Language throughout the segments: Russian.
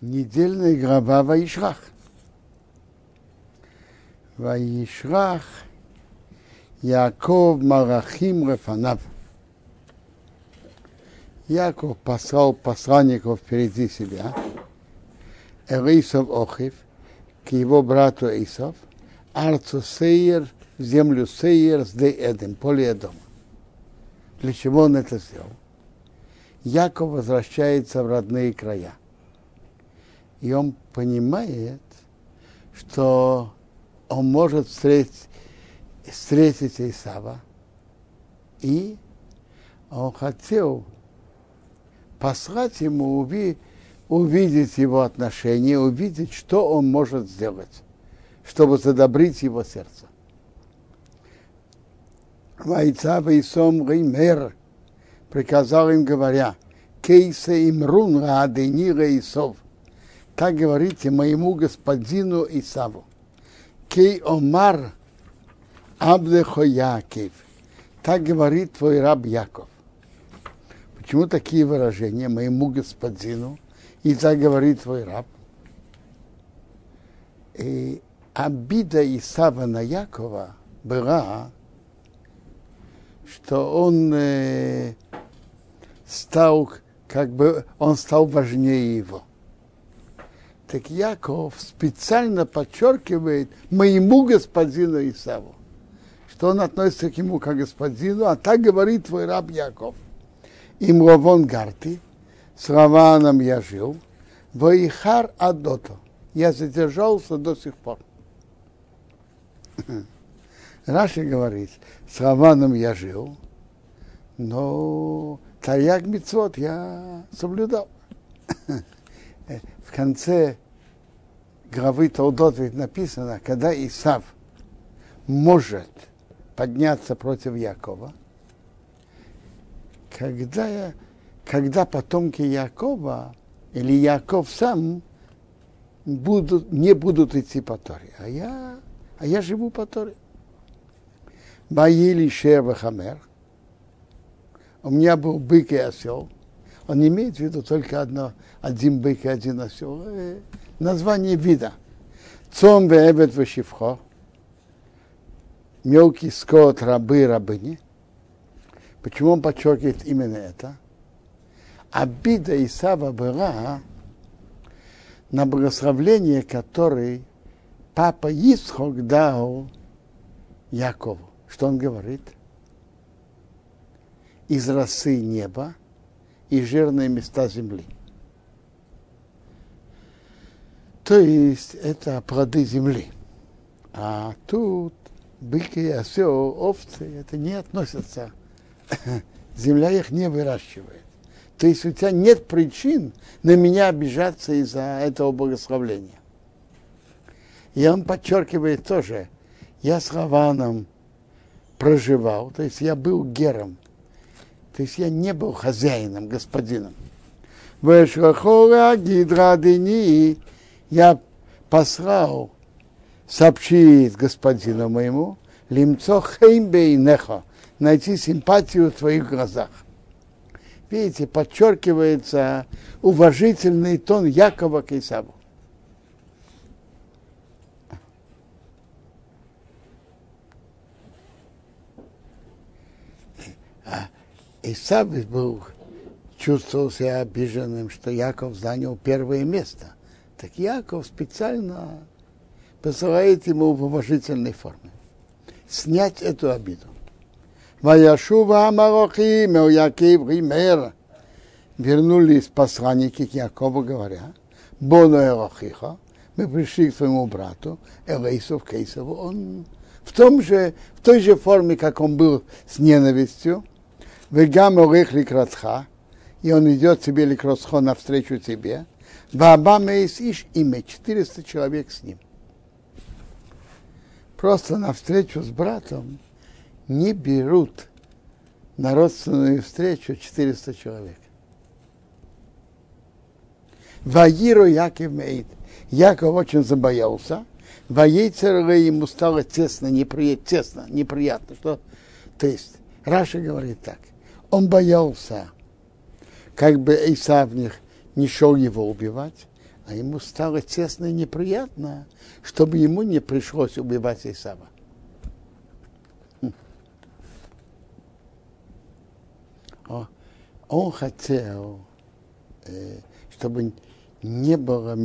недельная глава Ваишрах. Ваишрах Яков Марахим Рефанав. Яков послал посланников впереди себя, Элисов Охив, к его брату Исов, Арцу Сейер, землю Сейер с Эдем, поле Эдома. Для чего он это сделал? Яков возвращается в родные края. И он понимает, что он может встретить, встретить Исава. И он хотел послать ему увидеть, увидеть его отношения, увидеть, что он может сделать, чтобы задобрить его сердце. Вайца Вейсом Реймер приказал им, говоря, Кейсе имрун раадени Рейсов. Так говорите моему господину Исаву. Кей Омар Абдехо Яков. Так говорит твой раб Яков. Почему такие выражения моему господину? И так говорит твой раб. И обида Исава на Якова была, что он э, стал, как бы, он стал важнее его. Так Яков специально подчеркивает моему господину Исаву, что он относится к нему как господину, а так говорит твой раб Яков. Им Ровон Гарти, с Раваном я жил, Ваихар Адото. Я задержался до сих пор. Раши говорит, с Раваном я жил, но Тарьяк Мицвод я соблюдал. В конце главы Толдот ведь написано, когда Исав может подняться против Якова, когда, когда потомки Якова или Яков сам будут, не будут идти по Торе, а я, а я живу по Торе. Баили Хамер. У меня был бык и осел. Он имеет в виду только одно, один бык и один осел. Э, название вида. Цом веэбет вешивхо. Мелкий скот, рабы, рабыни. Почему он подчеркивает именно это? Обида Исава была на благословление, который папа Исхок дал Якову. Что он говорит? Из росы неба и жирные места земли. То есть это плоды земли. А тут быки, осел, овцы, это не относятся. Земля их не выращивает. То есть у тебя нет причин на меня обижаться из-за этого благословления. И он подчеркивает тоже, я с Раваном проживал, то есть я был гером, то есть я не был хозяином, господином. Вешрахора гидрадини я послал сообщить господину моему, лимцо хеймбей нехо, найти симпатию в твоих глазах. Видите, подчеркивается уважительный тон Якова к. Исав был, чувствовал себя обиженным, что Яков занял первое место. Так Яков специально посылает ему в уважительной форме. Снять эту обиду. Ваяшува Амарохи, Меуякив, Ример. Вернулись посланники к Якову, говоря, Бону Эрохиха, мы пришли к твоему брату, Элейсов Кейсову, он в, том же, в той же форме, как он был с ненавистью, Вегам Орех Ликратха, и он идет тебе Ликросхо навстречу тебе, Мейс Иш имя, 400 человек с ним. Просто навстречу с братом не берут на родственную встречу 400 человек. Ваиру Яков Мейт. Яков очень забоялся. Воейцер ему стало тесно, неприятно, тесно, неприятно. Что, то есть, Раша говорит так он боялся, как бы Исав не, шел его убивать, а ему стало тесно и неприятно, чтобы ему не пришлось убивать Исава. Он хотел, э, чтобы не было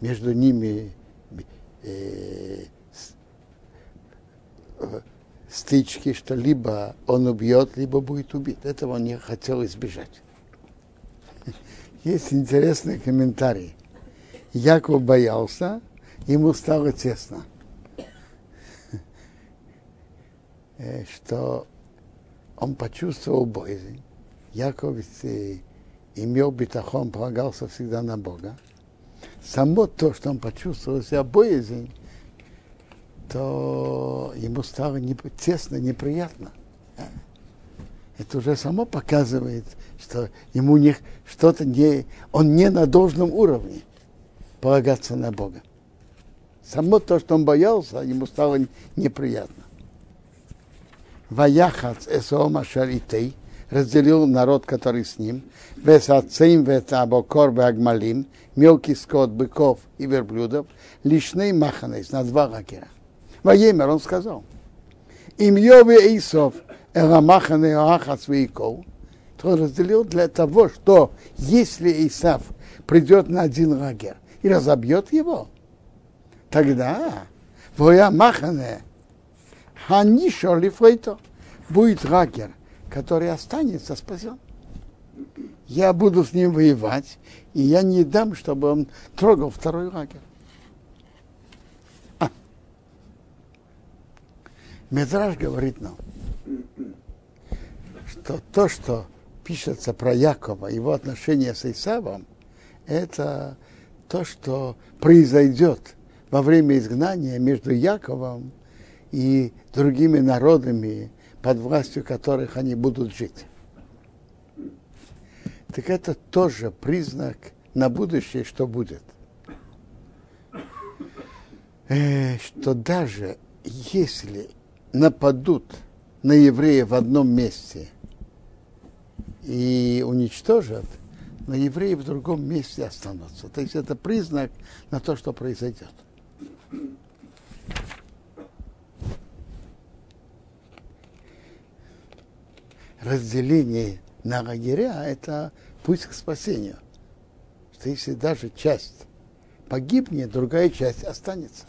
между ними э, стычки, что либо он убьет, либо будет убит. Этого он не хотел избежать. Есть интересный комментарий. Яков боялся, ему стало тесно. Э, что он почувствовал боязнь. Яков имел битахон, полагался всегда на Бога. Само то, что он почувствовал себя боязнь, то ему стало не, тесно, неприятно. Это уже само показывает, что ему не, что-то не, он не на должном уровне полагаться на Бога. Само то, что он боялся, ему стало неприятно. Ваяхац эсома шаритей – разделил народ, который с ним, вес ацеим, вес абокор, агмалим, мелкий скот, быков и верблюдов, лишней маханес на два лагеря. Воемер он сказал, им Йове Исов, Эрамахане Ахас Вейков, то он разделил для того, что если Исав придет на один лагерь и разобьет его, тогда Воя Махане Ханишо Лифрейто будет лагерь, который останется, спасен. Я буду с ним воевать, и я не дам, чтобы он трогал второй лагерь. Медраж говорит нам, что то, что пишется про Якова, его отношения с Исавом, это то, что произойдет во время изгнания между Яковом и другими народами, под властью которых они будут жить. Так это тоже признак на будущее, что будет. Э, что даже если нападут на евреев в одном месте и уничтожат, но евреи в другом месте останутся. То есть это признак на то, что произойдет. разделение на лагеря – это путь к спасению. Что если даже часть погибнет, другая часть останется.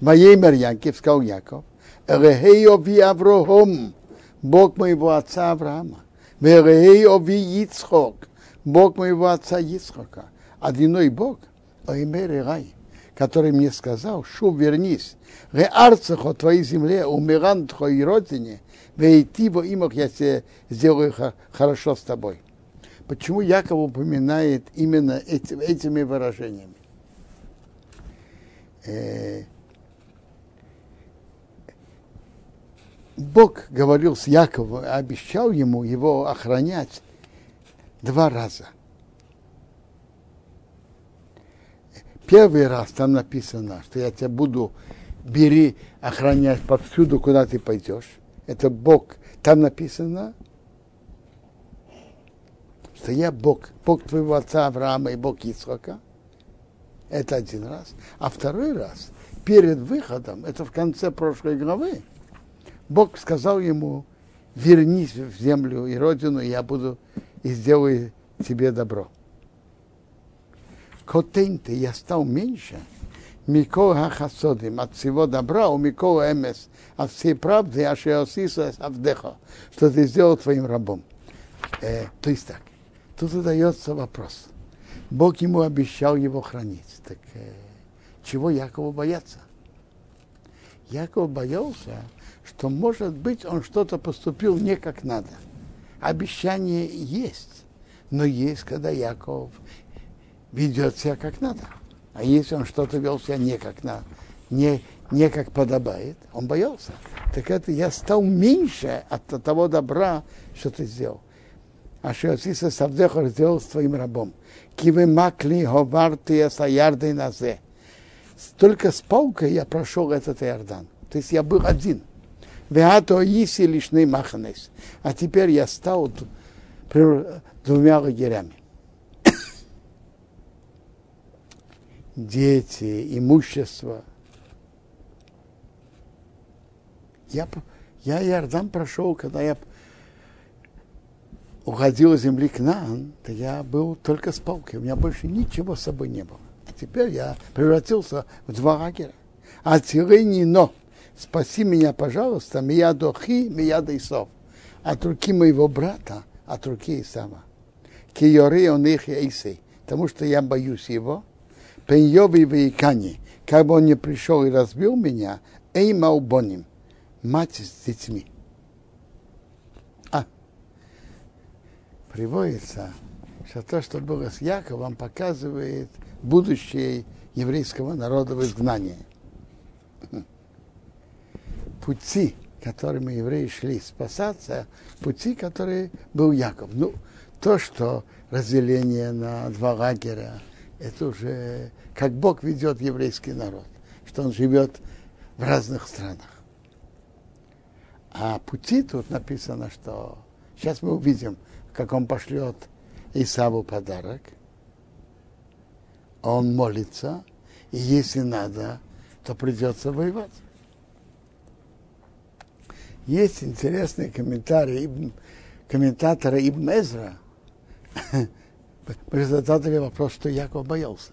Моей Марьянке сказал Яков, Эрехей Аврохом, Бог моего отца Авраама, Верехей ови Ицхок, Бог моего отца Ицхока, одиной Бог, Оймер Рай, который мне сказал, шу вернись, Реарцехо твоей земле, умиран твоей родине, Вейти во имах я тебе сделаю хорошо с тобой. Почему Яков упоминает именно эти, этими выражениями? Бог говорил с Яковом, обещал ему его охранять два раза. Первый раз там написано, что я тебя буду бери, охранять повсюду, куда ты пойдешь это Бог. Там написано, что я Бог, Бог твоего отца Авраама и Бог Ицхака. Это один раз. А второй раз, перед выходом, это в конце прошлой главы, Бог сказал ему, вернись в землю и родину, и я буду и сделаю тебе добро. Котень ты, я стал меньше, Микола Хасодим, от всего добра, у Микола Эмес, от всей правды, Ашиосиса Авдеха, что ты сделал твоим рабом. Э, то есть так, тут задается вопрос. Бог ему обещал его хранить. Так э, чего Якову бояться? Яков боялся, что, может быть, он что-то поступил не как надо. Обещание есть, но есть, когда Яков ведет себя как надо. А если он что-то вел себя не как, на, не, не как подобает, он боялся. Так это я стал меньше от того добра, что ты сделал. А что Асиса Савдеха сделал с твоим рабом. Кивы макли ховарты саярды назе. Только с палкой я прошел этот Иордан. То есть я был один. Веато иси лишний маханес. А теперь я стал двумя лагерями. дети, имущество. Я, я Иордан прошел, когда я уходил из земли к нам, то я был только с палкой, у меня больше ничего с собой не было. А теперь я превратился в два лагеря. Тирени но, спаси меня, пожалуйста, мияду хи, мияду Исов, от руки моего брата, от руки Исава. Киори он их Исей, потому что я боюсь его, Пеньови Вейкани, как бы он не пришел и разбил меня, Эйма Убоним, мать с детьми. А, приводится, что то, что было с Яковом, показывает будущее еврейского народа в изгнании. Пути, которыми евреи шли спасаться, пути, которые был Яков. Ну, то, что разделение на два лагеря, это уже как Бог ведет еврейский народ, что он живет в разных странах. А пути тут написано, что сейчас мы увидим, как он пошлет Исаву подарок. Он молится, и если надо, то придется воевать. Есть интересный комментарий комментатора Ибн Эзра, вы задали вопрос, что Яков боялся.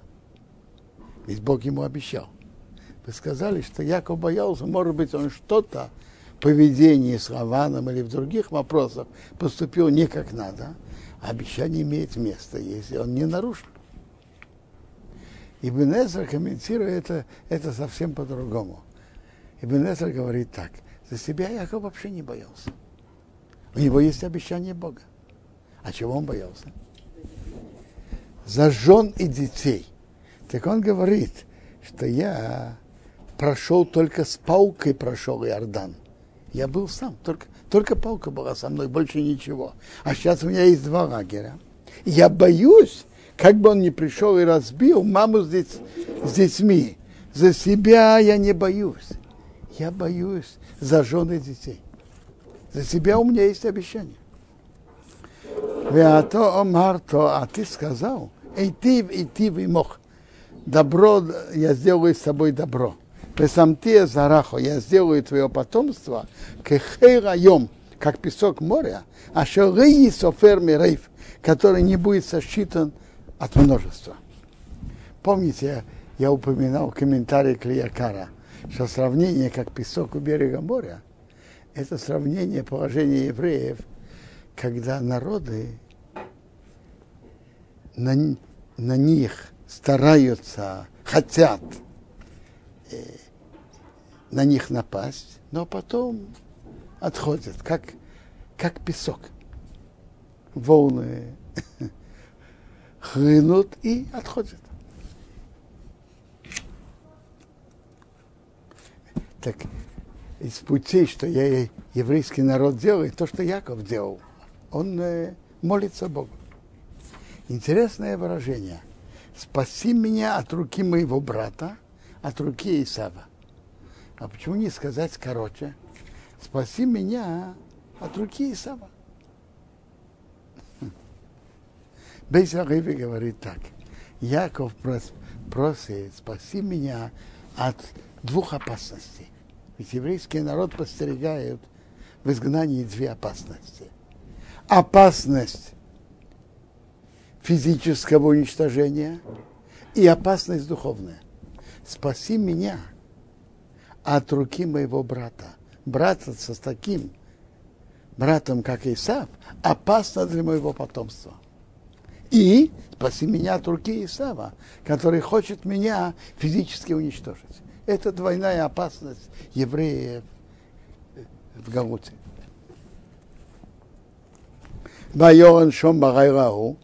Ведь Бог ему обещал. Вы сказали, что Яков боялся, может быть, он что-то в поведении с Лаваном или в других вопросах поступил не как надо, обещание имеет место, если он не нарушил. Ибн Эзра комментирует это, это совсем по-другому. Ибн Эзра говорит так, за себя Яков вообще не боялся. У него есть обещание Бога. А чего он боялся? За жен и детей. Так он говорит, что я прошел только с паукой прошел Иордан. Я был сам, только, только палка была со мной, больше ничего. А сейчас у меня есть два лагеря. Я боюсь, как бы он ни пришел и разбил маму с, деть, с детьми. За себя я не боюсь. Я боюсь за жены детей. За себя у меня есть обещание. Веато омарто, а ты сказал, эй ты, и ты мог. Добро, я сделаю с тобой добро. Песамтия зарахо, я сделаю твое потомство, кехейрайом, как песок моря, а шорыи софер мирейф, который не будет сосчитан от множества. Помните, я, я упоминал комментарий Клиякара, что сравнение как песок у берега моря, это сравнение положения евреев – когда народы на, на них стараются, хотят э, на них напасть, но потом отходят, как, как песок. Волны хлынут и отходят. Так из путей, что я еврейский народ делает, то, что Яков делал – он э, молится Богу. Интересное выражение. Спаси меня от руки моего брата, от руки Исава. А почему не сказать короче? Спаси меня от руки Исава. Бейс говорит так. Яков просит, спаси меня от двух опасностей. Ведь еврейский народ постерегает в изгнании две опасности – опасность физического уничтожения и опасность духовная. Спаси меня от руки моего брата. Брататься с таким братом, как Исав, опасно для моего потомства. И спаси меня от руки Исава, который хочет меня физически уничтожить. Это двойная опасность евреев в Галуте. Вайоран Шом Багайрау,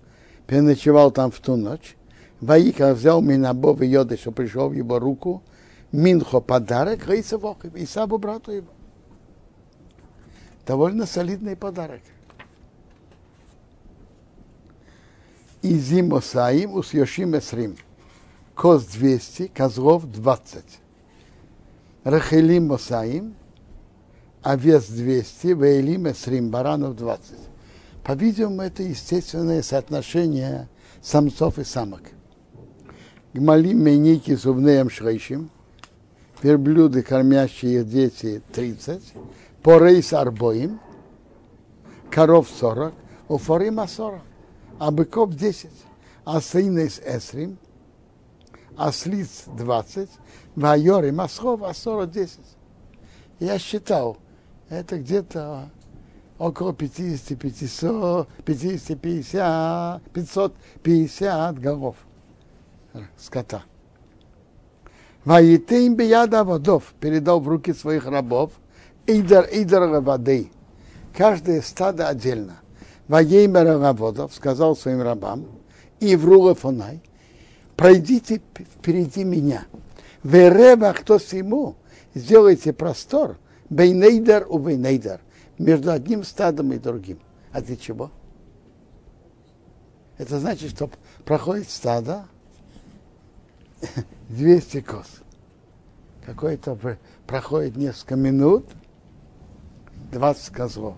переночевал там в ту ночь. Ваика взял Минабов и Йоды, что пришел в его руку, Минхо подарок, Рейса Вохев, Исабу брату его. Довольно солидный подарок. И зимо саим ус Йошим Эсрим. Коз 200, козлов 20. Рахелим Мосаим, овец 200, Вейлим Эсрим, баранов 20. По-видимому, это естественное соотношение самцов и самок. гмалим меники зубнеем шрейшим, верблюды, кормящие дети 30, порейс арбоим, коров 40, уфорима 40, а быков 10, а сынес эсрим, а слиц 20, вайори масхов, а 40 10. Я считал, это где-то около 50, 500, 50, 50, 550 голов скота. Ваитейм бияда водов передал в руки своих рабов, идер идер воды, каждое стадо отдельно. Ваеймер водов сказал своим рабам, и в Рулефонай, пройдите впереди меня. Верева кто ему, сделайте простор, бейнейдер у бейнейдер, между одним стадом и другим. А для чего? Это значит, что проходит стадо, 200 коз. Какой-то проходит несколько минут, 20 козлов.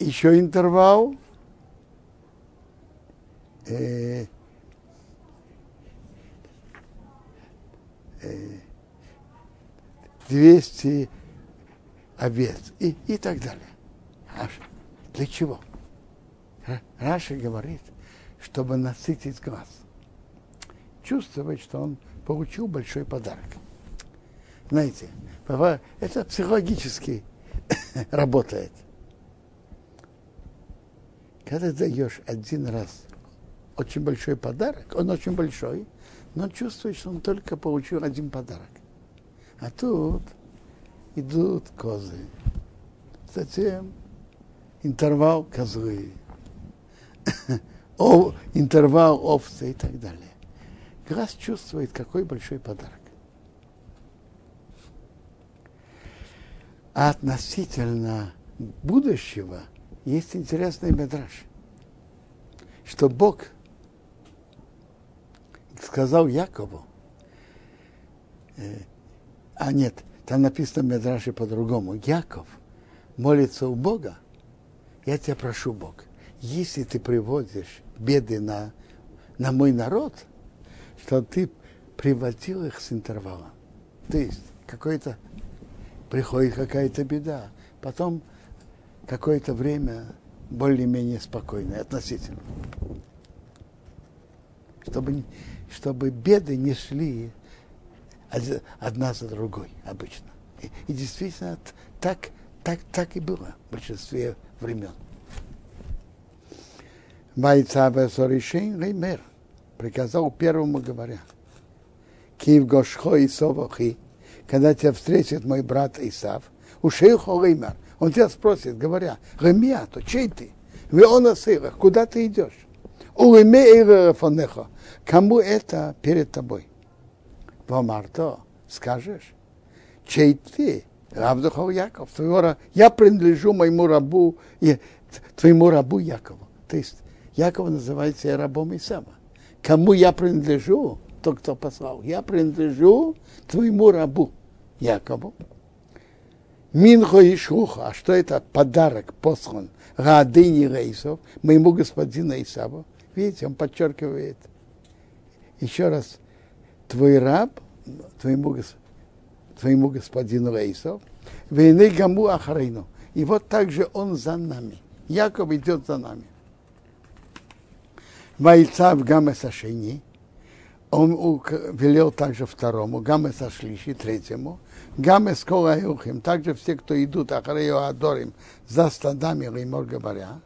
Еще интервал, э, э, 200 овец и, и так далее. Для чего? Раша говорит, чтобы насытить глаз. Чувствовать, что он получил большой подарок. Знаете, это психологически работает. Когда даешь один раз очень большой подарок, он очень большой, но чувствует, что он только получил один подарок. А тут идут козы. Затем интервал козы, о, интервал овцы и так далее. Глаз чувствует, какой большой подарок. А относительно будущего есть интересный медраж, что Бог сказал Якову, э, а нет, там написано в Медраше по-другому. Яков молится у Бога. Я тебя прошу, Бог, если ты приводишь беды на, на мой народ, что ты приводил их с интервалом. То есть какой-то приходит какая-то беда, потом какое-то время более-менее спокойное относительно. Чтобы, чтобы беды не шли одна за другой обычно. И, и действительно так, так, так и было в большинстве времен. Майцава Соришин Реймер приказал первому говоря, Киев Гошхо и Совохи, когда тебя встретит мой брат Исав, у Шейхо Реймер, он тебя спросит, говоря, Ремия, то чей ты? Вы он куда ты идешь? Кому это перед тобой? Помарто, скажешь, чей ты, Равдухов Яков, твоего, я принадлежу моему рабу, твоему рабу Якову. То есть Яков называется я рабом Исава. Кому я принадлежу, тот, кто послал, я принадлежу твоему рабу Якову. Минхо и Шуха, а что это подарок послан Радыни Рейсов, моему господину Исаву. Видите, он подчеркивает. Еще раз, твой раб, твоему, твоему господину Рейсов, войны гаму ахарейну. И вот также он за нами. Яков идет за нами. Вайцав Гамеса Шейни, он велел также второму, Гамеса Шлиши, третьему, Гамес Колаюхим, также все, кто идут Ахарею Адорим, за стадами Римор говоря,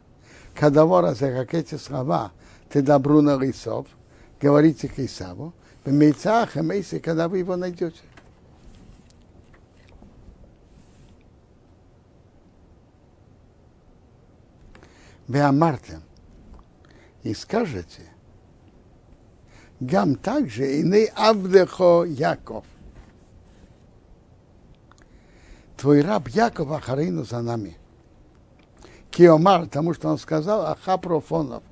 Кадавора за как эти слова, ты добру на Рисов, говорите к Исаву, в Мейцах и когда вы его найдете. Беамартем, и скажете, гам также и не Авдехо Яков. Твой раб Яков Ахарину за нами. Киомар, потому что он сказал, Аха Профонов,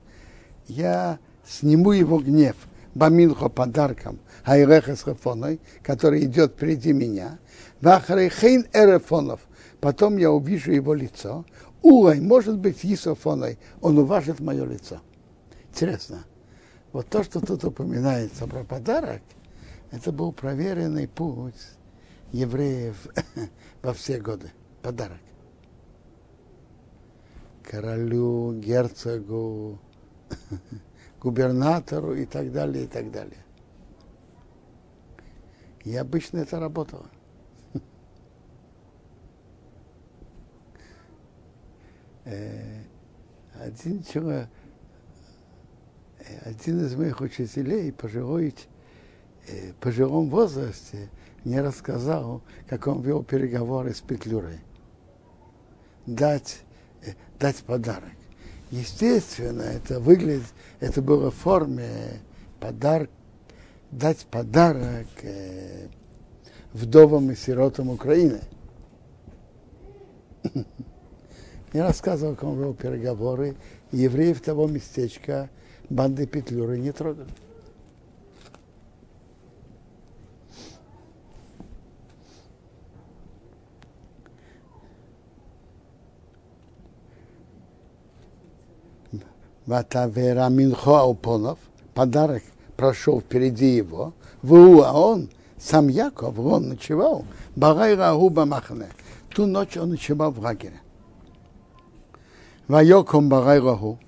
я сниму его гнев, Баминхо подарком, Айреха с Рефоной, который идет впереди меня, Вахарейхейн Эрефонов, потом я увижу его лицо, Улай, может быть, Исофоной, он уважит мое лицо. Интересно. Вот то, что тут упоминается про подарок, это был проверенный путь евреев во все годы. Подарок. Королю, герцогу, губернатору и так далее, и так далее. И обычно это работало. Э, один человек, один из моих учителей, пожилой, э, пожилом возрасте, мне рассказал, как он вел переговоры с Петлюрой. Дать, э, дать подарок. Естественно, это выглядит, это было в форме подарок, дать подарок э, вдовам и сиротам Украины. Я рассказывал, как он вел переговоры, евреев того местечка банды Петлюры не трогали. Ватавера Минхо Алпонов, подарок прошел впереди его, Ву, а он, сам Яков, он ночевал, Багайра Губа Махне. Ту ночь он ночевал в лагере. Вайоком Багайраху,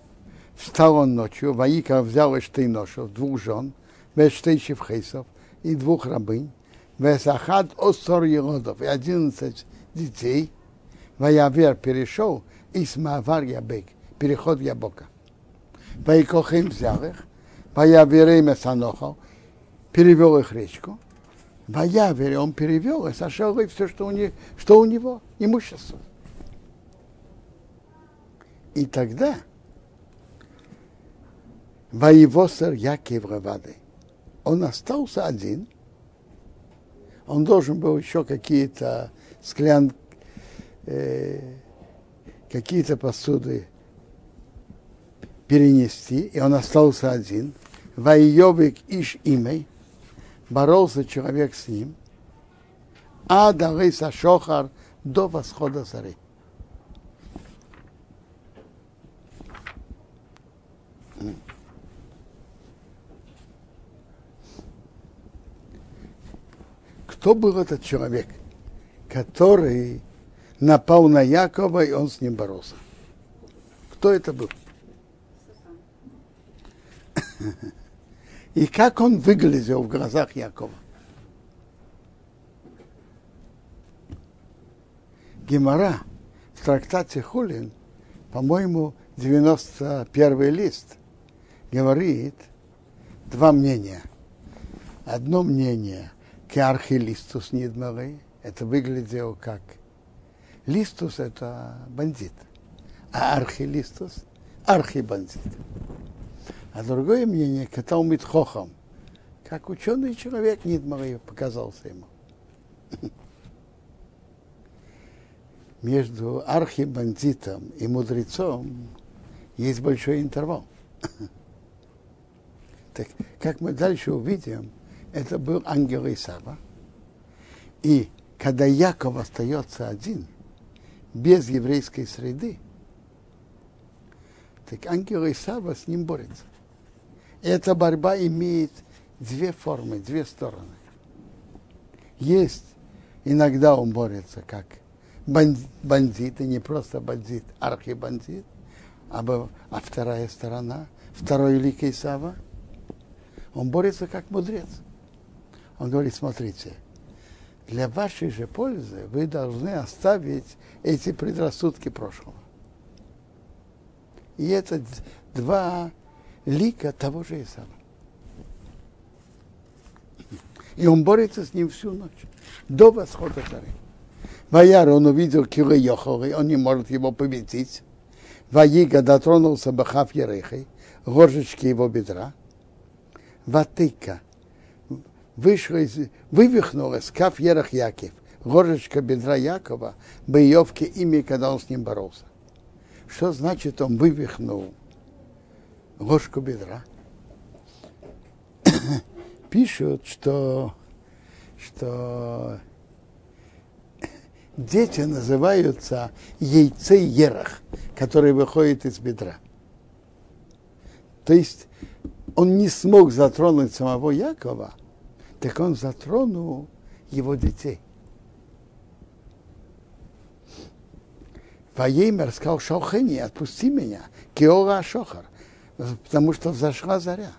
встал он ночью, Ваика взял Эштей ношев, двух жен, Вештей Шевхейсов и двух рабынь, Весахад Осор Еродов и одиннадцать детей, Ваявер перешел, из Мавар Ябек, переход Ябока. Вайкохим взял их, Ваявер имя Санохал, перевел их речку, Ваявер, он перевел и сошел и все, что у, него, что у него, имущество. И тогда воевосер Якив Равады, он остался один, он должен был еще какие-то склян, э, какие-то посуды перенести, и он остался один. Вайовик Иш имей, боролся человек с ним, а Дариса Шохар до восхода царей. Кто был этот человек, который напал на Якова, и он с ним боролся? Кто это был? И как он выглядел в глазах Якова? Гемора в трактате Хулин, по-моему, 91 лист, говорит два мнения. Одно мнение – Кеархилистус Нидмары. Это выглядело как Листус это бандит, а архилистус архибандит. А другое мнение Каталмит Хохам, как ученый человек Нидмары показался ему. Между архибандитом и мудрецом есть большой интервал. Так, как мы дальше увидим, это был ангел Исава. И когда Яков остается один, без еврейской среды, так ангел Исава с ним борется. Эта борьба имеет две формы, две стороны. Есть иногда он борется как бандит, и не просто бандит, архибандит, а, а вторая сторона, второй лик Исава, он борется как мудрец. Он говорит, смотрите, для вашей же пользы вы должны оставить эти предрассудки прошлого. И это два лика того же Исава. И он борется с ним всю ночь, до восхода царя. Ваяр, он увидел Килы Йохоры, он не может его победить. Ваига дотронулся Бахав Ерехой, горжечки его бедра. Ватыка, вышла из, вывихнулась Каф Ерах Яков, горжечка бедра Якова, боевки ими, когда он с ним боролся. Что значит он вывихнул ложку бедра? Пишут, что, что дети называются яйцы ерах, которые выходят из бедра. То есть он не смог затронуть самого Якова, так он затронул его детей. Ваеймер сказал, Шохени, отпусти меня, Киора Шохар, потому что взошла заря.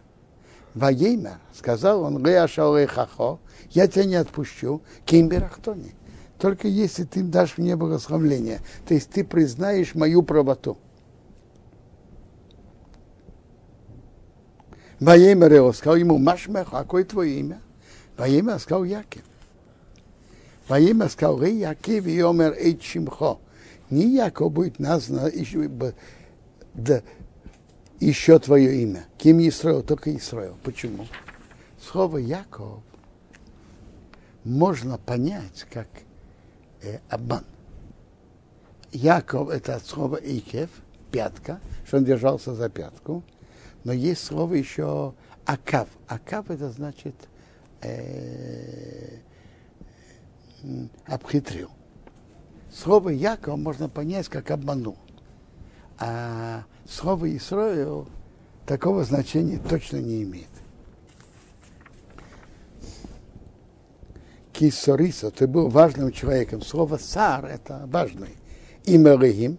Ваеймер, сказал он, Хахо, я тебя не отпущу, Кимберахтони, только если ты дашь мне благословление, то есть ты признаешь мою правоту. Ваеймер сказал ему, Машмех, какое твое имя? Ваеймер сказал Якив. Ваеймер сказал, Рей Якив и Омер Эйт Шимхо не Яков будет названо да, еще твое имя. Кем Исраил, только Исраил. Почему? Слово Яков можно понять как э, обман. Яков это от слова Икев, пятка, что он держался за пятку. Но есть слово еще Акав. Акав это значит э, обхитрил слово Яков можно понять как обманул. А слово Исраил такого значения точно не имеет. Кисориса, ты был важным человеком. Слово цар это важное. Имя Регим.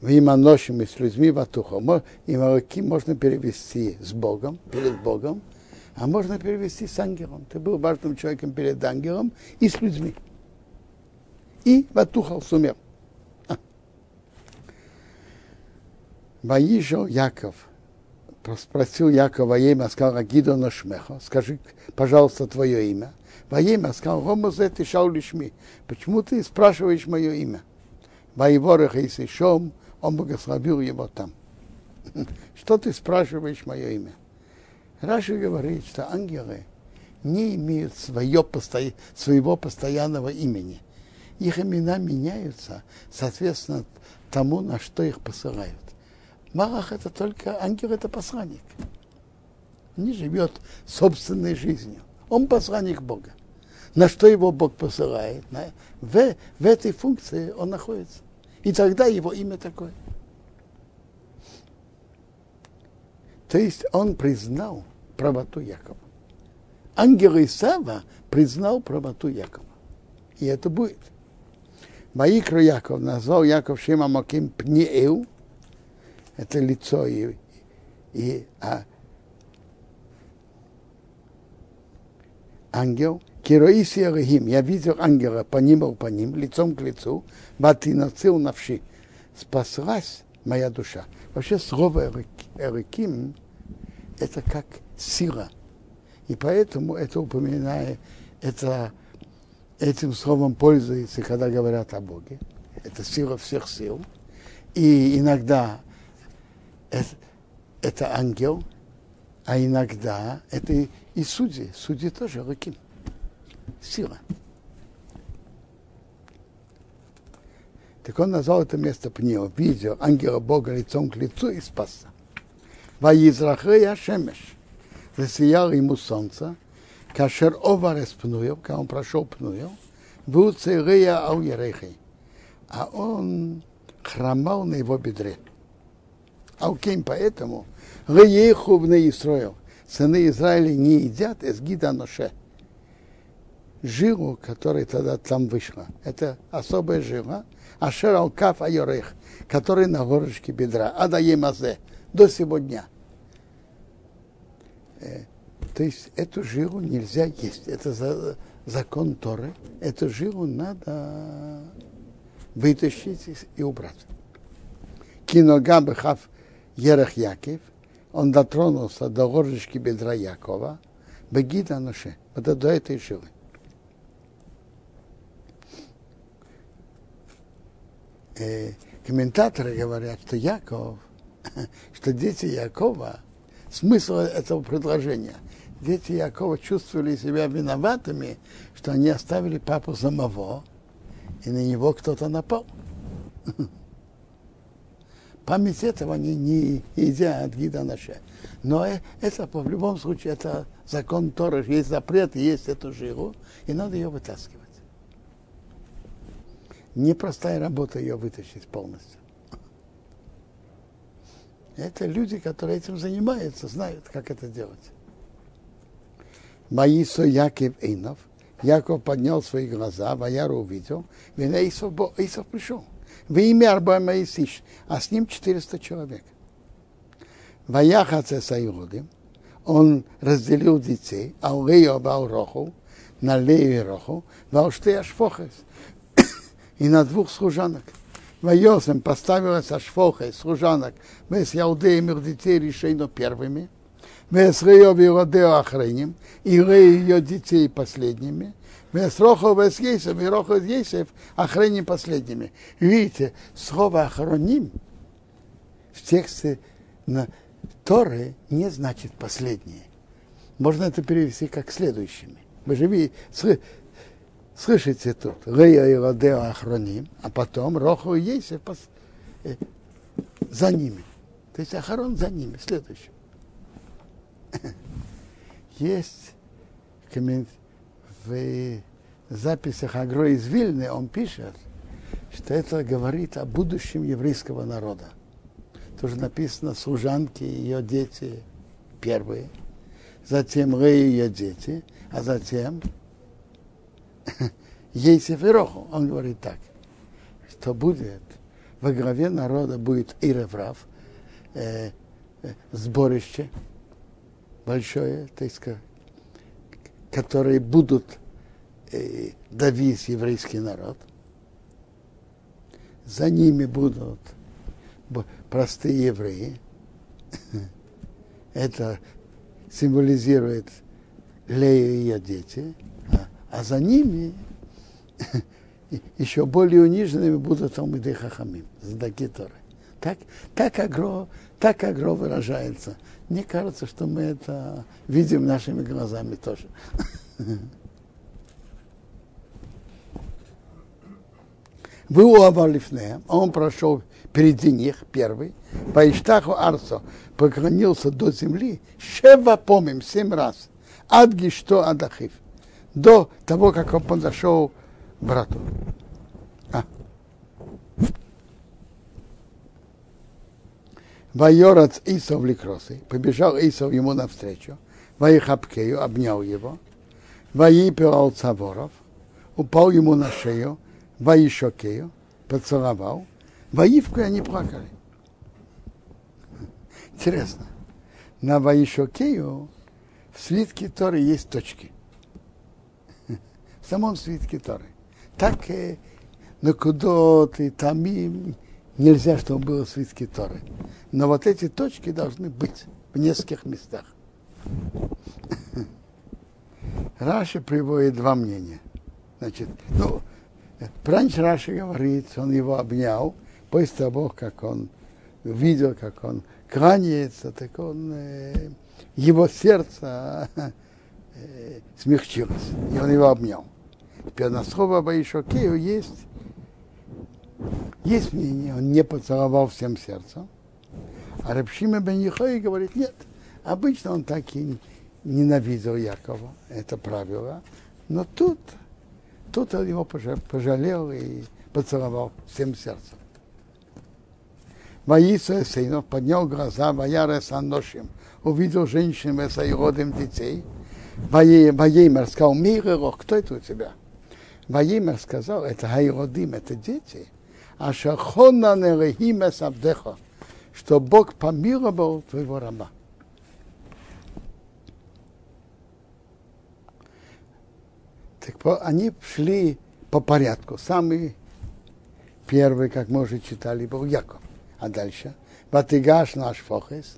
Имя ношим и с людьми ватухом. Имя Реким можно перевести с Богом, перед Богом а можно перевести с ангелом. Ты был важным человеком перед ангелом и с людьми. И Ватухал сумел. Ваишел Яков, спросил Якова имя, сказал Агидо Нашмеха, скажи, пожалуйста, твое имя. Во имя сказал, Гомозе ты шаулишми, почему ты спрашиваешь мое имя? Воеворах и Сишом, он благословил его там. Что ты спрашиваешь мое имя? Раши говорит, что ангелы не имеют свое, своего постоянного имени. Их имена меняются, соответственно, тому, на что их посылают. Малах это только, ангел это посланник. Он не живет собственной жизнью. Он посланник Бога. На что его Бог посылает? В, в этой функции он находится. И тогда его имя такое. То есть он признал, правоту Якова. Ангел Исава признал правоту Якова. И это будет. Маикро Яков назвал Яков Шема Маким Пниэу, это лицо и, и а, ангел, Кироиси Рахим, я видел ангела по ним по ним, лицом к лицу, Батинацил навши, спаслась моя душа. Вообще слово Эриким это как сила. И поэтому это упоминает, это, этим словом пользуется, когда говорят о Боге. Это сила всех сил. И иногда это, это ангел, а иногда это и, и судьи. Судьи тоже руки. Сила. Так он назвал это место Пнио, видел ангела Бога лицом к лицу и спасся. Ваизрахея Шемеш засияло ему солнце, кашер оварес пнуев, когда он прошел пнуев, был церея ау а он хромал на его бедре. Алким поэтому Рееху в Израил. Сыны Израиля не едят из гида ноше. Жилу, которая тогда там вышла. Это особая жила. Ашер алкаф айорех, который на горлышке бедра. Ада емазе. До сегодня. Э, то есть эту жилу нельзя есть. Это за, закон Торы. Эту жилу надо вытащить и убрать. Киногабы хав Ерех Яков, он дотронулся до горлышки бедра Якова, Бегида Ноше, вот до этой жилы. Э, комментаторы говорят, что Яков, что дети Якова смысл этого предложения. Дети Якова чувствовали себя виноватыми, что они оставили папу самого, и на него кто-то напал. Память этого они не едят гида наша. Но э, это в любом случае это закон Торы, есть запрет, есть эту жиру, и надо ее вытаскивать. Непростая работа ее вытащить полностью. Это люди, которые этим занимаются, знают, как это делать. Маисо Яков Эйнов. Яков поднял свои глаза, Ваяра увидел, Вина Исов, Исов пришел. В имя Арба Маисиш, а с ним 400 человек. Ваяхаце Саюдим, он разделил детей, а у Лео Роху, на Лею и Роху, Валшты Ашфохес, и на двух служанок. Вайосем поставилась Ашфохес, служанок, весь Яудеем их детей решено первыми, весь Рео Виродео охраним, и Рео ее детей последними, весь Рохов весь Ейсев, и Рохов Ейсев охраним последними. Видите, слово охраним в тексте на Торы не значит последние. Можно это перевести как следующими. Вы же видите, слышите тут, Рея и Родео Ахроним, а потом Роху и Ейсев э, за ними. То есть Ахарон за ними, следующим. Есть коммент в записях Агро из Вильны, он пишет, что это говорит о будущем еврейского народа тоже написано служанки, ее дети первые, затем Рей ее дети, а затем Ейсев и Роху. Он говорит так, что будет во главе народа будет Иреврав, э, э, сборище большое, так сказать, которые будут э, давить еврейский народ. За ними будут простые евреи. Это символизирует Лею и ее дети, а, а за ними еще более униженными будут Талмиды Хахамим, Задаки Торы. Так, так, агро, так агро выражается. Мне кажется, что мы это видим нашими глазами тоже. Вы у Авалифнея, он прошел впереди них, первый, по Иштаху Арсо, поклонился до земли, шева помим, семь раз, адги что адахив, до того, как он подошел брату. Вайорац Исов ликросы, побежал Исов ему навстречу, Ваихапкею, обнял его, Ваипел Цаворов, упал ему на шею, Ваишокею, поцеловал, Ваивку они плакали. Интересно. На Ваишокею в свитке Торы есть точки. В самом свитке Торы. Так э, на Кудот и Тамим нельзя, чтобы было свитке Торы. Но вот эти точки должны быть в нескольких местах. Раши приводит два мнения. Значит, ну, раньше Раши говорит, он его обнял, после того, как он видел, как он кланяется, так он, э, его сердце э, смягчилось, и он его обнял. Теперь на слово Баишокею есть, есть мнение, он не поцеловал всем сердцем, а Рабшима бен говорит, нет, обычно он так и ненавидел Якова, это правило, но тут, тут он его пожалел и поцеловал всем сердцем. Ваиса Эсейнов поднял глаза, Ваяра Санношим, увидел женщин с родом детей. Ваеймер сказал, Мирерох, кто это у тебя? Ваеймер сказал, это Хайродим, это дети. А Шахона Нерехиме Савдеха, что Бог помиловал твоего раба. Так они шли по порядку. Самый первый, как мы уже читали, был Яков. А дальше? Ватыгаш наш фохес.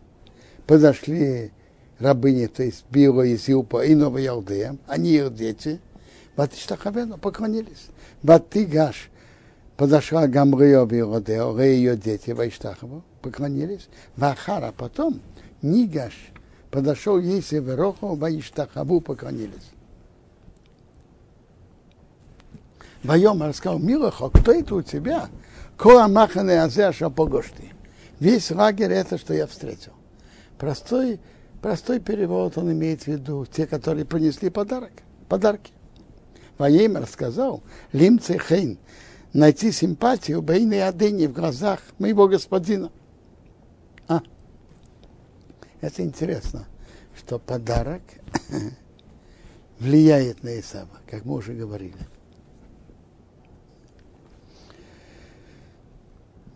Подошли рабыни, то есть Било и Зилпа и Новоялдея, они их дети. Ватиштахавену поклонились. Ватыгаш подошла Гамрио Билодео, ее дети Вайштахову, поклонились. Вахара потом Нигаш подошел Еси Вероху, Вайштахаву поклонились. Вайом рассказал, Милохо, кто это у тебя? Коа махане азе погошти. Весь лагерь это, что я встретил. Простой, простой перевод он имеет в виду те, которые принесли подарок, подарки. Ваеймер сказал, лимце хейн, найти симпатию Бейны Адыни в глазах моего господина. А, Это интересно, что подарок влияет на Исава, как мы уже говорили.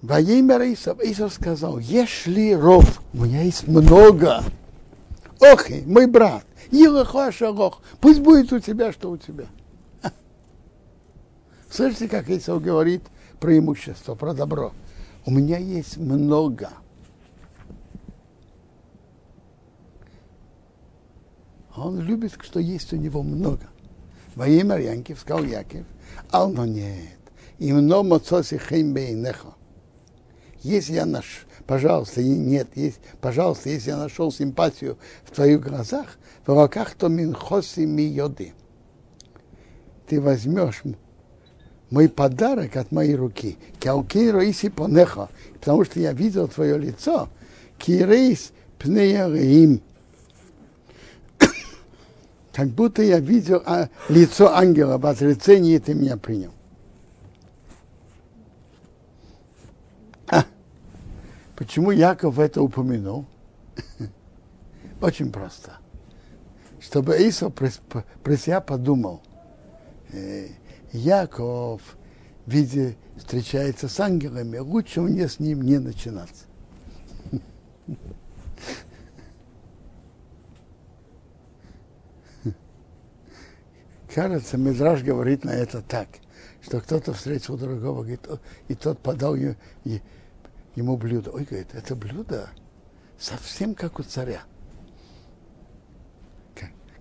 Ваимер Исав, Исав сказал, если ров, у меня есть много. Ох, мой брат, Елахашалох, пусть будет у тебя, что у тебя. Слышите, как Исав говорит про имущество, про добро? У меня есть много. Он любит, что есть у него много. Во имя Янкив сказал Яков, Ално нет, именно моцоси хеймбейнеха. Если я наш, пожалуйста, нет, есть, пожалуйста, если я нашел симпатию в твоих глазах, в руках то минхоси ми йоды. Ты возьмешь мой подарок от моей руки. Кяукин роиси понеха, потому что я видел твое лицо. Кирейс пнеяреим. Как будто я видел а, лицо ангела, в отрицании ты меня принял. Почему Яков это упомянул? Очень просто. Чтобы Исов про себя подумал. Яков, видя, встречается с ангелами, лучше мне с ним не начинаться. Кажется, Мидраж говорит на это так, что кто-то встретил другого, говорит, и тот подал ему блюдо. Ой, говорит, это блюдо совсем как у царя,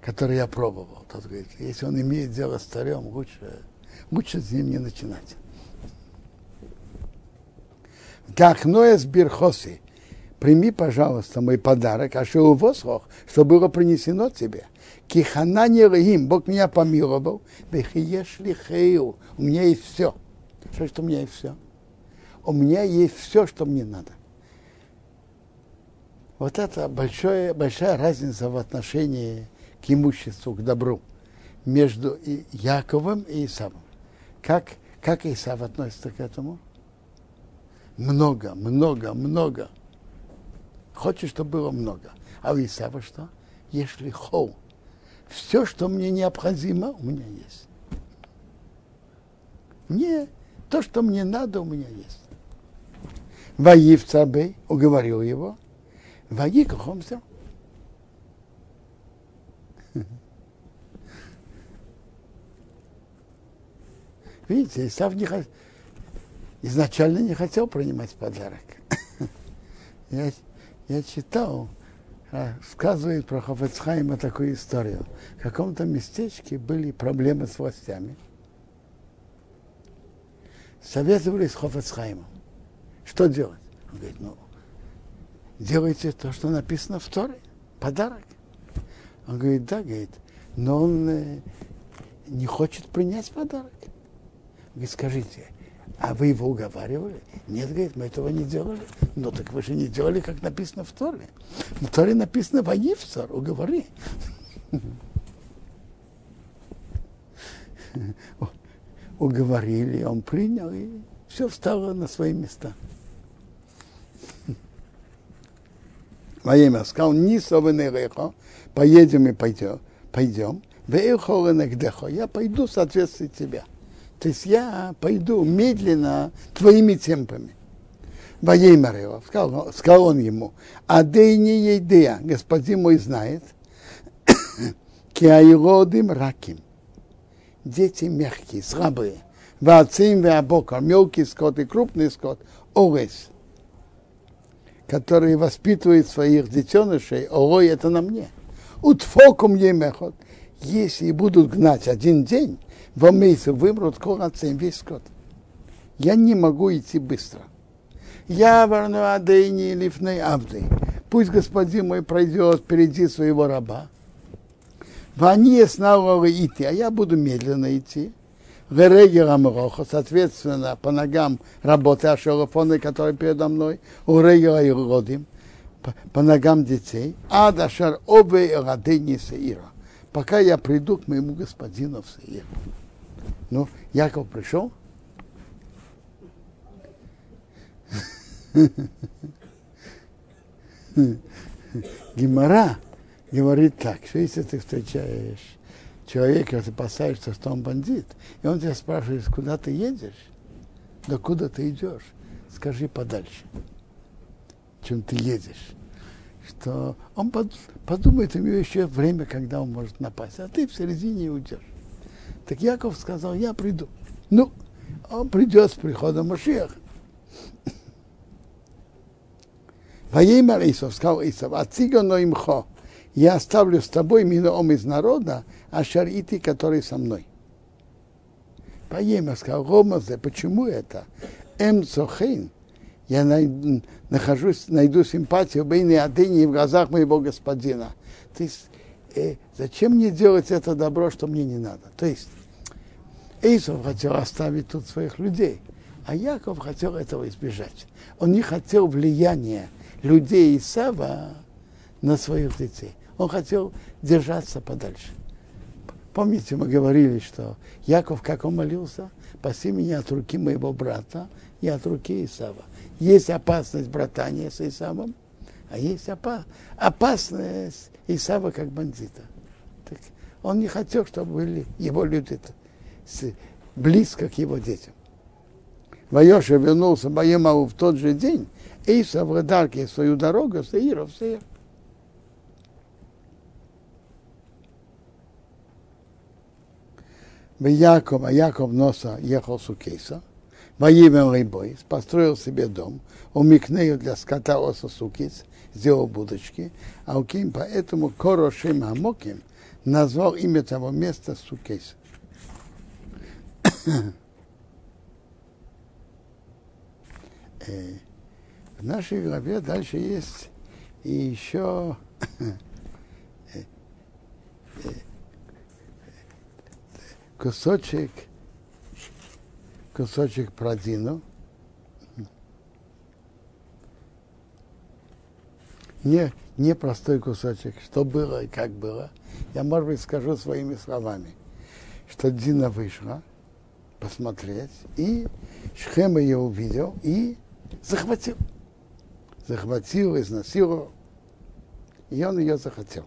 который я пробовал. Тот говорит, если он имеет дело с царем, лучше, лучше с ним не начинать. Как Ноэс Бирхоси, прими, пожалуйста, мой подарок, а что восхох, что было принесено тебе. Киханани Рахим, Бог меня помиловал, вехиеш лихею, у меня есть все. Что, что у меня есть все? у меня есть все, что мне надо. Вот это большое, большая разница в отношении к имуществу, к добру между Яковом и Исавом. Как, как Исав относится к этому? Много, много, много. Хочет, чтобы было много. А у Исава что? Если хол. Все, что мне необходимо, у меня есть. Мне то, что мне надо, у меня есть. Ваив Цабей, уговорил его. Ваги кахом Видите, Исав не хот... изначально не хотел принимать подарок. я, я читал, рассказывает про Хофецхайма такую историю. В каком-то местечке были проблемы с властями. Советовались с Хофецхаймом. Что делать? Он говорит, ну, делайте то, что написано в Торе, подарок. Он говорит, да, говорит, но он э, не хочет принять подарок. Говорит, скажите, а вы его уговаривали? Нет, говорит, мы этого не делали. Ну так вы же не делали, как написано в Торе. В Торе написано «Ваивцар», уговори. Уговорили, он принял, и все встало на свои места. во имя сказал, не совенереха, поедем и пойдем, пойдем, я пойду в тебя. То есть я пойду медленно твоими темпами. Воеймарева, сказал, сказал он ему, а дей не едея, господин мой знает, киайродим раким. Дети мягкие, слабые. Вацим веабока, мелкий скот и крупный скот, орес которые воспитывают своих детенышей, ой, это на мне. Утфокум емехот. Если будут гнать один день, в месяц вымрут колоцем весь скот. Я не могу идти быстро. Я варну адейни лифней авды. Пусть господин мой пройдет впереди своего раба. Вани снова идти, а я буду медленно идти. Верегер Амроха, соответственно, по ногам работы Ашелофоны, которые передо мной, у Регера и Родим, по, ногам детей, а Дашар Обе Радени Сеира, пока я приду к моему господину в Сеир. Ну, Яков пришел. Гимара говорит так, что если ты встречаешь человека, ты опасаешься, что он бандит, и он тебя спрашивает, куда ты едешь, да куда ты идешь, скажи подальше, чем ты едешь. Что он подумает, у него еще время, когда он может напасть, а ты в середине уйдешь. Так Яков сказал, я приду. Ну, он придет с приходом Машеха. Воеймар Исов, сказал Исов, а цигано имхо, я оставлю с тобой миноом из народа, а шарити, который со мной. Воеймар сказал, Гомазе, почему это? Эм цохейн, я нахожусь, найду симпатию в Адыни в глазах моего господина. То есть, э, зачем мне делать это добро, что мне не надо? То есть, Эйсов хотел оставить тут своих людей, а Яков хотел этого избежать. Он не хотел влияния людей Исава на своих детей. Он хотел держаться подальше. Помните, мы говорили, что Яков, как он молился, спаси меня от руки моего брата и от руки Исава. Есть опасность братания с Исавом, а есть опа опасность Исава как бандита. Так он не хотел, чтобы были его люди близко к его детям. Вайоша вернулся Баемау в тот же день, в Радарке свою дорогу, Сеира в Сеир. Яков, а Яков носа ехал с Укейса, воимел Рейбой, построил себе дом, умикнею для скота оса сукиц, сделал будочки, а Уким поэтому Корошим Амоким назвал имя того места Сукейса. В нашей главе дальше есть и еще кусочек, кусочек про Дину. Не, не простой кусочек, что было и как было. Я, может быть, скажу своими словами, что Дина вышла, посмотреть, и Шхем ее увидел и захватил. Захватил, изнасиловал, и он ее захотел.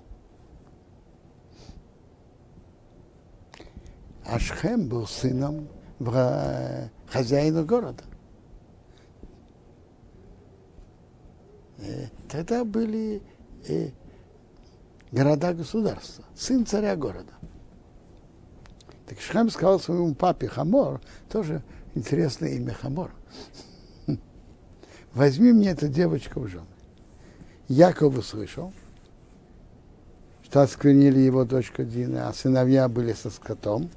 А Шхем был сыном хозяина города. Э, тогда были э, города-государства, сын царя города. Так Шхем сказал своему папе Хамор, тоже интересное имя Хамор. Возьми мне эту девочку в жены. Яков услышал, что осквернили его дочку Дина, а сыновья были со скотом.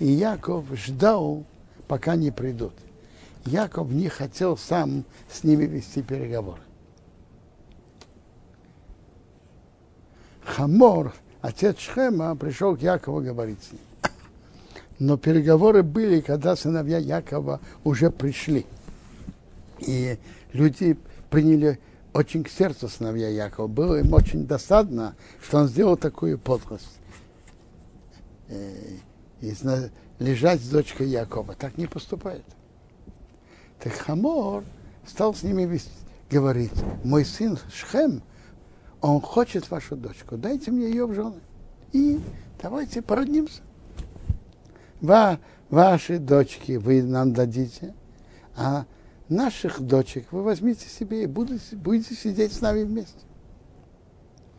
И Яков ждал, пока не придут. Яков не хотел сам с ними вести переговоры. Хамор, отец Шхема, пришел к Якову говорить с ним. Но переговоры были, когда сыновья Якова уже пришли. И люди приняли очень к сердцу сыновья Якова. Было им очень досадно, что он сделал такую подлость. Э, и лежать с дочкой Якова. Так не поступает. Так Хамор стал с ними говорить, мой сын Шхем, он хочет вашу дочку, дайте мне ее в жены. И давайте породнимся ва, ваши дочки вы нам дадите, а наших дочек вы возьмите себе и будете, будете сидеть с нами вместе.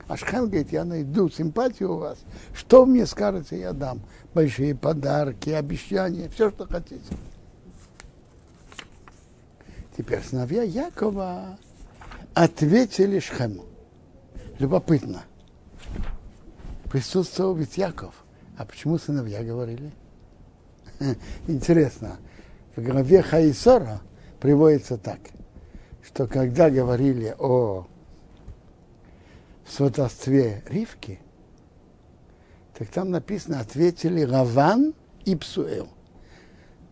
Ашхем говорит, я найду симпатию у вас. Что мне скажете, я дам. Большие подарки, обещания, все, что хотите. Теперь сыновья Якова ответили Шхему. Любопытно. Присутствовал ведь Яков. А почему сыновья говорили? Интересно, в главе Хаисора приводится так, что когда говорили о сватовстве Ривки, так там написано, ответили Раван и Псуэл.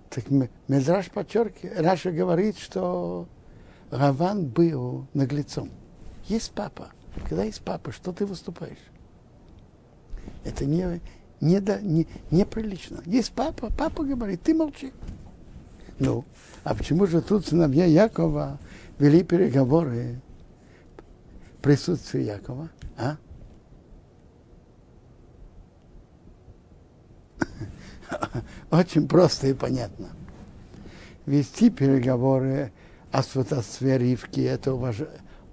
Так Медраш подчеркивает, Раша говорит, что Раван был наглецом. Есть папа. Когда есть папа, что ты выступаешь? Это не, не, да, не, неприлично. Есть папа, папа говорит, ты молчи. Ну, а почему же тут сыновья Якова вели переговоры присутствие Якова? А? Очень просто и понятно. Вести переговоры о сватовстве Ривки – это уваж...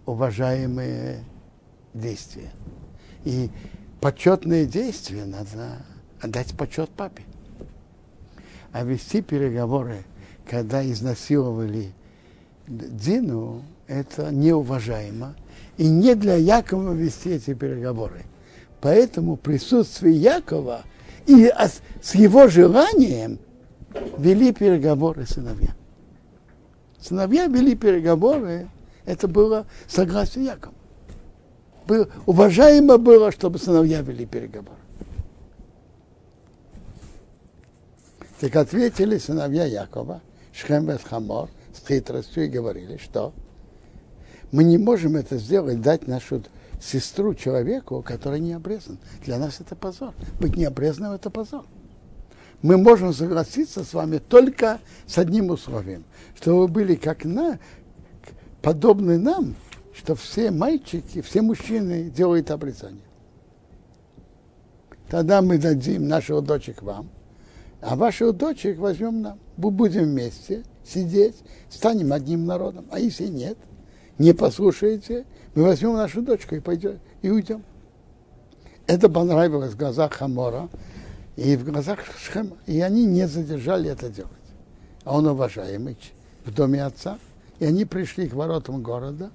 уважаемые действия. И почетные действия надо отдать почет папе. А вести переговоры, когда изнасиловали Дину, это неуважаемо. И не для Якова вести эти переговоры. Поэтому присутствие Якова и с его желанием вели переговоры сыновья. Сыновья вели переговоры, это было согласие Якова. Было, уважаемо было, чтобы сыновья вели переговоры. Так ответили сыновья Якова, Шхем и Хамор, с хитростью и говорили, что мы не можем это сделать, дать нашу сестру человеку, который не обрезан. Для нас это позор. Быть необрезанным – это позор. Мы можем согласиться с вами только с одним условием, что вы были как на, подобны нам, что все мальчики, все мужчины делают обрезание. Тогда мы дадим нашего дочек вам, а ваших дочек возьмем нам. Мы будем вместе сидеть, станем одним народом. А если нет, не послушаете, мы возьмем нашу дочку и пойдем, и уйдем. Это понравилось в глазах Хамора и в глазах Шхема. И они не задержали это делать. А он уважаемый в доме отца. И они пришли к воротам города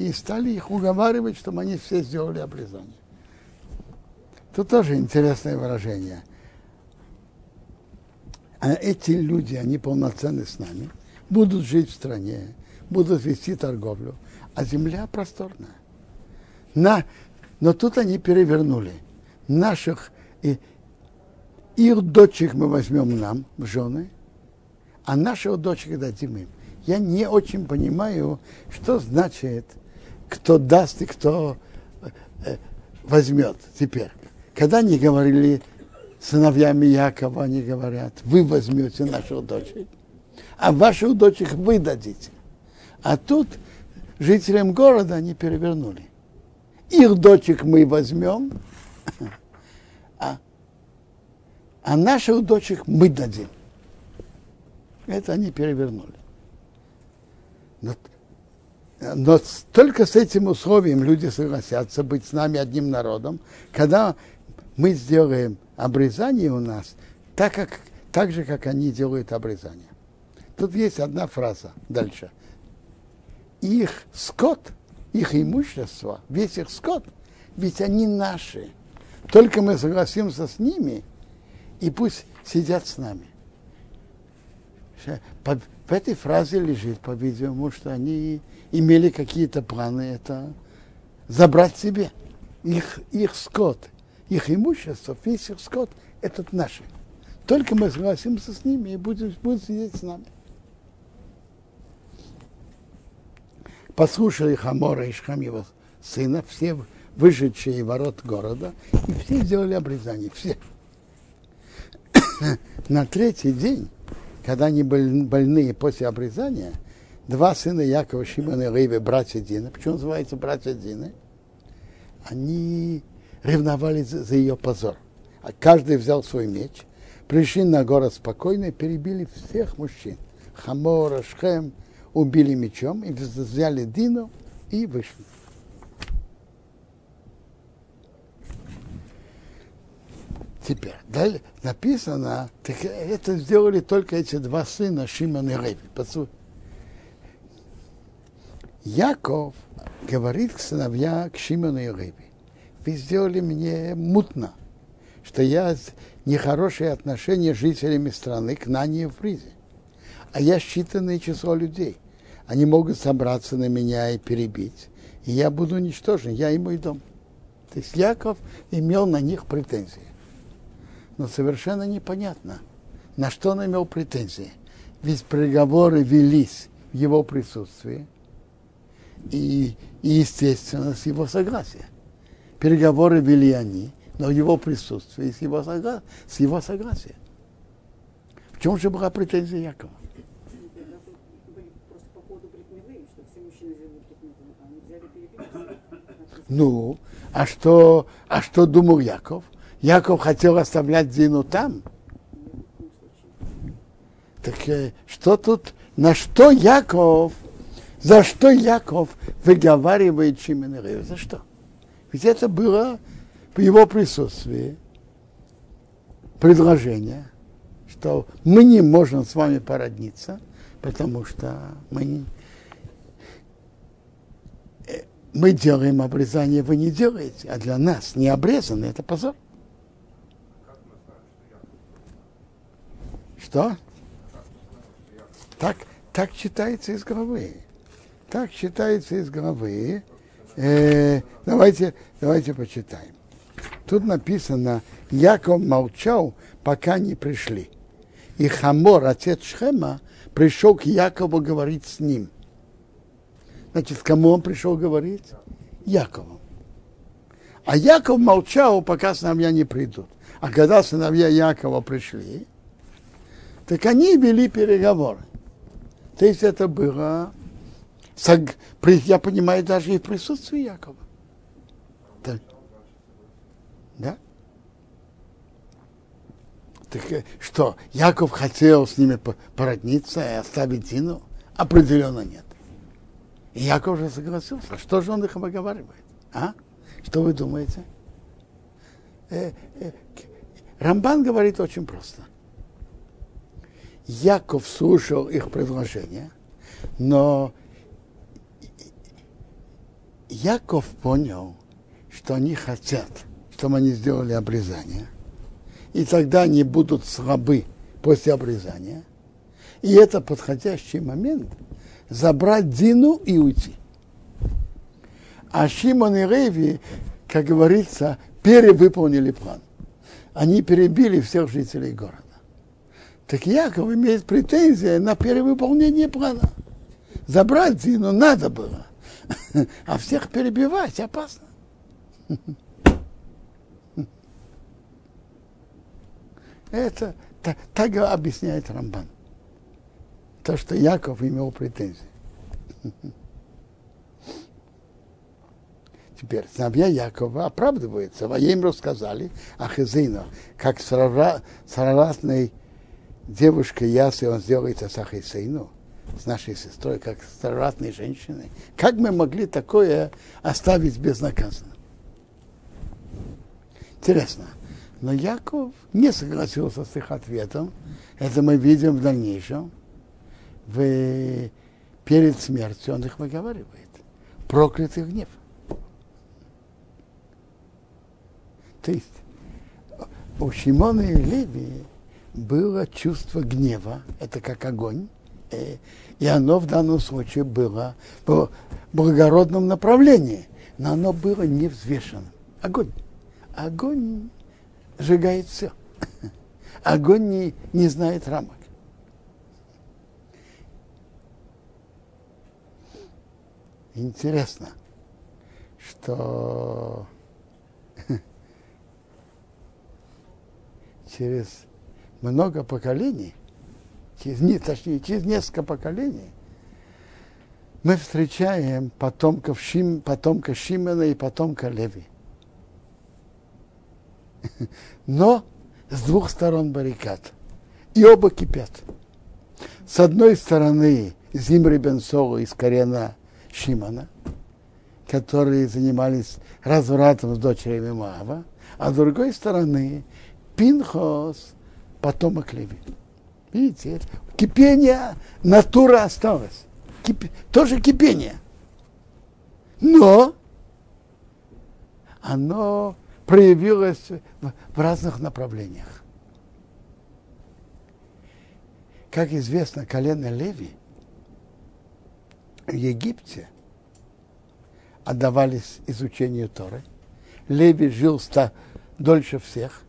и стали их уговаривать, чтобы они все сделали обрезание. Тут тоже интересное выражение. А эти люди, они полноценны с нами, будут жить в стране, будут вести торговлю, а земля просторная. На, но тут они перевернули. Наших и их дочек мы возьмем нам в жены, а наших дочек дадим им. Я не очень понимаю, что значит, кто даст и кто э, возьмет теперь. Когда они говорили сыновьями Якова, они говорят, вы возьмете нашу дочек, а ваших дочек вы дадите. А тут жителям города они перевернули. Их дочек мы возьмем, а, а наших дочек мы дадим. Это они перевернули. Но, но только с этим условием люди согласятся быть с нами одним народом, когда мы сделаем обрезание у нас так, как, так же, как они делают обрезание. Тут есть одна фраза дальше. Их скот, их имущество, весь их скот, ведь они наши. Только мы согласимся с ними, и пусть сидят с нами. В этой фразе лежит, по-видимому, что они имели какие-то планы это забрать себе. Их, их скот, их имущество, весь их скот, этот наши. Только мы согласимся с ними и будем, будут сидеть с нами. послушали Хамора и Шхам его сына, все вышедшие ворот города, и все сделали обрезание, все. На третий день, когда они были больные после обрезания, два сына Якова, Шимона и Леви, братья Дины, почему называется братья Дины? Они ревновали за, за ее позор. А каждый взял свой меч, пришли на город спокойно и перебили всех мужчин. Хамора, Шхем, убили мечом, и взяли Дину и вышли. Теперь, далее написано, так это сделали только эти два сына Шимон и Леви. Яков говорит к сыновья, к Шимону и Леви, вы сделали мне мутно, что я нехорошие отношения с жителями страны к Нане и Фризе а я считанное число людей. Они могут собраться на меня и перебить, и я буду уничтожен, я и мой дом. То есть Яков имел на них претензии. Но совершенно непонятно, на что он имел претензии. Ведь переговоры велись в его присутствии и, и естественно, с его согласия. Переговоры вели они, но в его присутствии, с его, согла... с его согласия. В чем же была претензия Якова? Ну, а что, а что думал Яков? Яков хотел оставлять Дину там. Так э, что тут, на что Яков, за что Яков выговаривает Шимон За что? Ведь это было в его присутствии предложение, что мы не можем с вами породниться, потому что мы, э, мы делаем обрезание, вы не делаете, а для нас не обрезано, это позор. Что? Так, так читается из головы. Так читается из головы. Э, давайте, давайте почитаем. Тут написано, Яков молчал, пока не пришли. И Хамор, отец Шхема, пришел к Якову говорить с ним. Значит, кому он пришел говорить? Якову. А Яков молчал, пока сыновья не придут. А когда сыновья Якова пришли, так они вели переговоры. То есть это было, я понимаю, даже и в присутствии Якова. Так. Да? Так э, что, Яков хотел с ними породниться и оставить Дину? Определенно нет. И Яков же согласился. Что же он их обговаривает? А? Что вы думаете? Э, э, Рамбан говорит очень просто. Яков слушал их предложение, но Яков понял, что они хотят, чтобы они сделали обрезание, и тогда они будут слабы после обрезания. И это подходящий момент забрать Дину и уйти. А Шимон и Реви, как говорится, перевыполнили план. Они перебили всех жителей города. Так Яков имеет претензии на перевыполнение плана. Забрать Дину надо было, а всех перебивать опасно. Это так, так объясняет Рамбан. То, что Яков имел претензии. Теперь сыновья Якова оправдываются. Им рассказали о Хезину, как с разной девушкой Ясы он сделает Асахой Сейну с нашей сестрой, как староратной женщиной. Как мы могли такое оставить безнаказанно? Интересно. Но Яков не согласился с их ответом. Это мы видим в дальнейшем. В, перед смертью он их выговаривает. Проклятый гнев. То есть у Шимона и Леви было чувство гнева, это как огонь, и оно в данном случае было в благородном направлении, но оно было не взвешенным. Огонь. Огонь сжигает все. Огонь не, не знает рамок. Интересно, что через много поколений, через, точнее, через несколько поколений, мы встречаем потомков Шим, потомка Шимена и потомка Леви. Но с двух сторон баррикад. И оба кипят. С одной стороны Зимри бен Солу из колена Шимана, которые занимались развратом с дочерями Маава, а с другой стороны Пинхос потомок Леви. Видите, кипение, натура осталась. Кип... Тоже кипение. Но оно проявилось в, разных направлениях. Как известно, колено Леви в Египте отдавались изучению Торы. Леви жил ста, дольше всех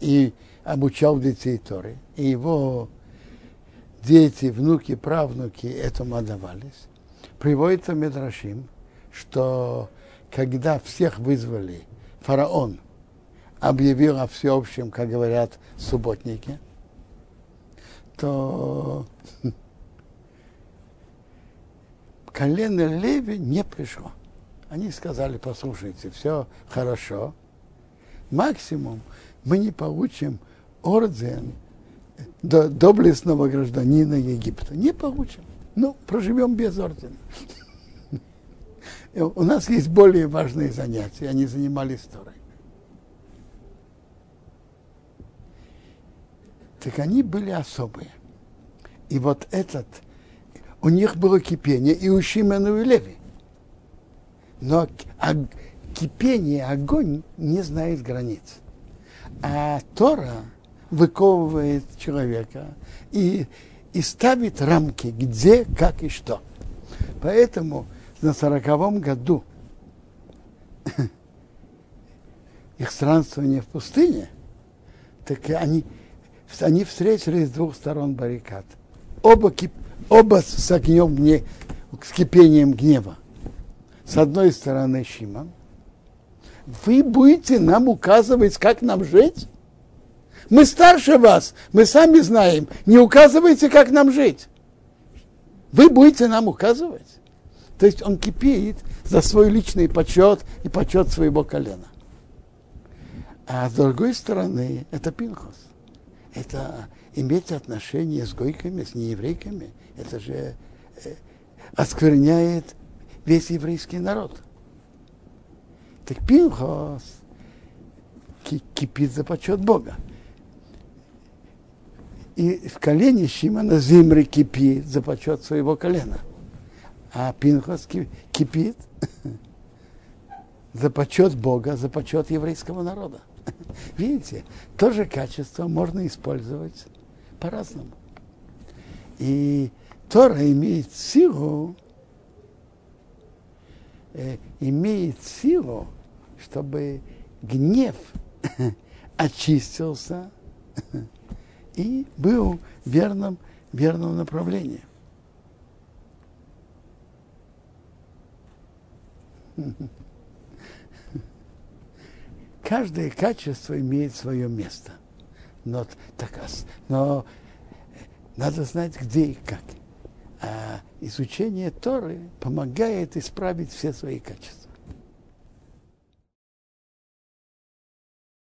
и обучал детей Торы, и его дети, внуки, правнуки этому отдавались. Приводится Медрашим, что когда всех вызвали, фараон объявил о всеобщем, как говорят, субботнике, то колено Леви не пришло. Они сказали, послушайте, все хорошо. Максимум мы не получим орден до доблестного гражданина Египта. Не получим. Ну, проживем без ордена. У нас есть более важные занятия, они занимались историей. Так они были особые. И вот этот, у них было кипение и у Шимена и Леви. Но а, кипение, огонь не знает границ. А Тора выковывает человека и, и ставит рамки, где, как и что. Поэтому на сороковом году их странствование в пустыне, так они, они встретились с двух сторон баррикад. Оба, кип, оба с огнем, с кипением гнева. С одной стороны Шимон, вы будете нам указывать, как нам жить? Мы старше вас, мы сами знаем. Не указывайте, как нам жить. Вы будете нам указывать. То есть он кипит за свой личный почет и почет своего колена. А с другой стороны, это Пинхос. Это иметь отношения с гойками, с нееврейками. Это же э, оскверняет весь еврейский народ. Так Пинхос кипит за почет Бога. И в колене Шимона Зимри кипит за почет своего колена а Пинхас кипит за почет Бога, за почет еврейского народа. Видите, то же качество можно использовать по-разному. И Тора имеет силу, э, имеет силу, чтобы гнев очистился и был в верном, верном направлении. Каждое качество имеет свое место. Но, так, но надо знать, где и как. А изучение Торы помогает исправить все свои качества.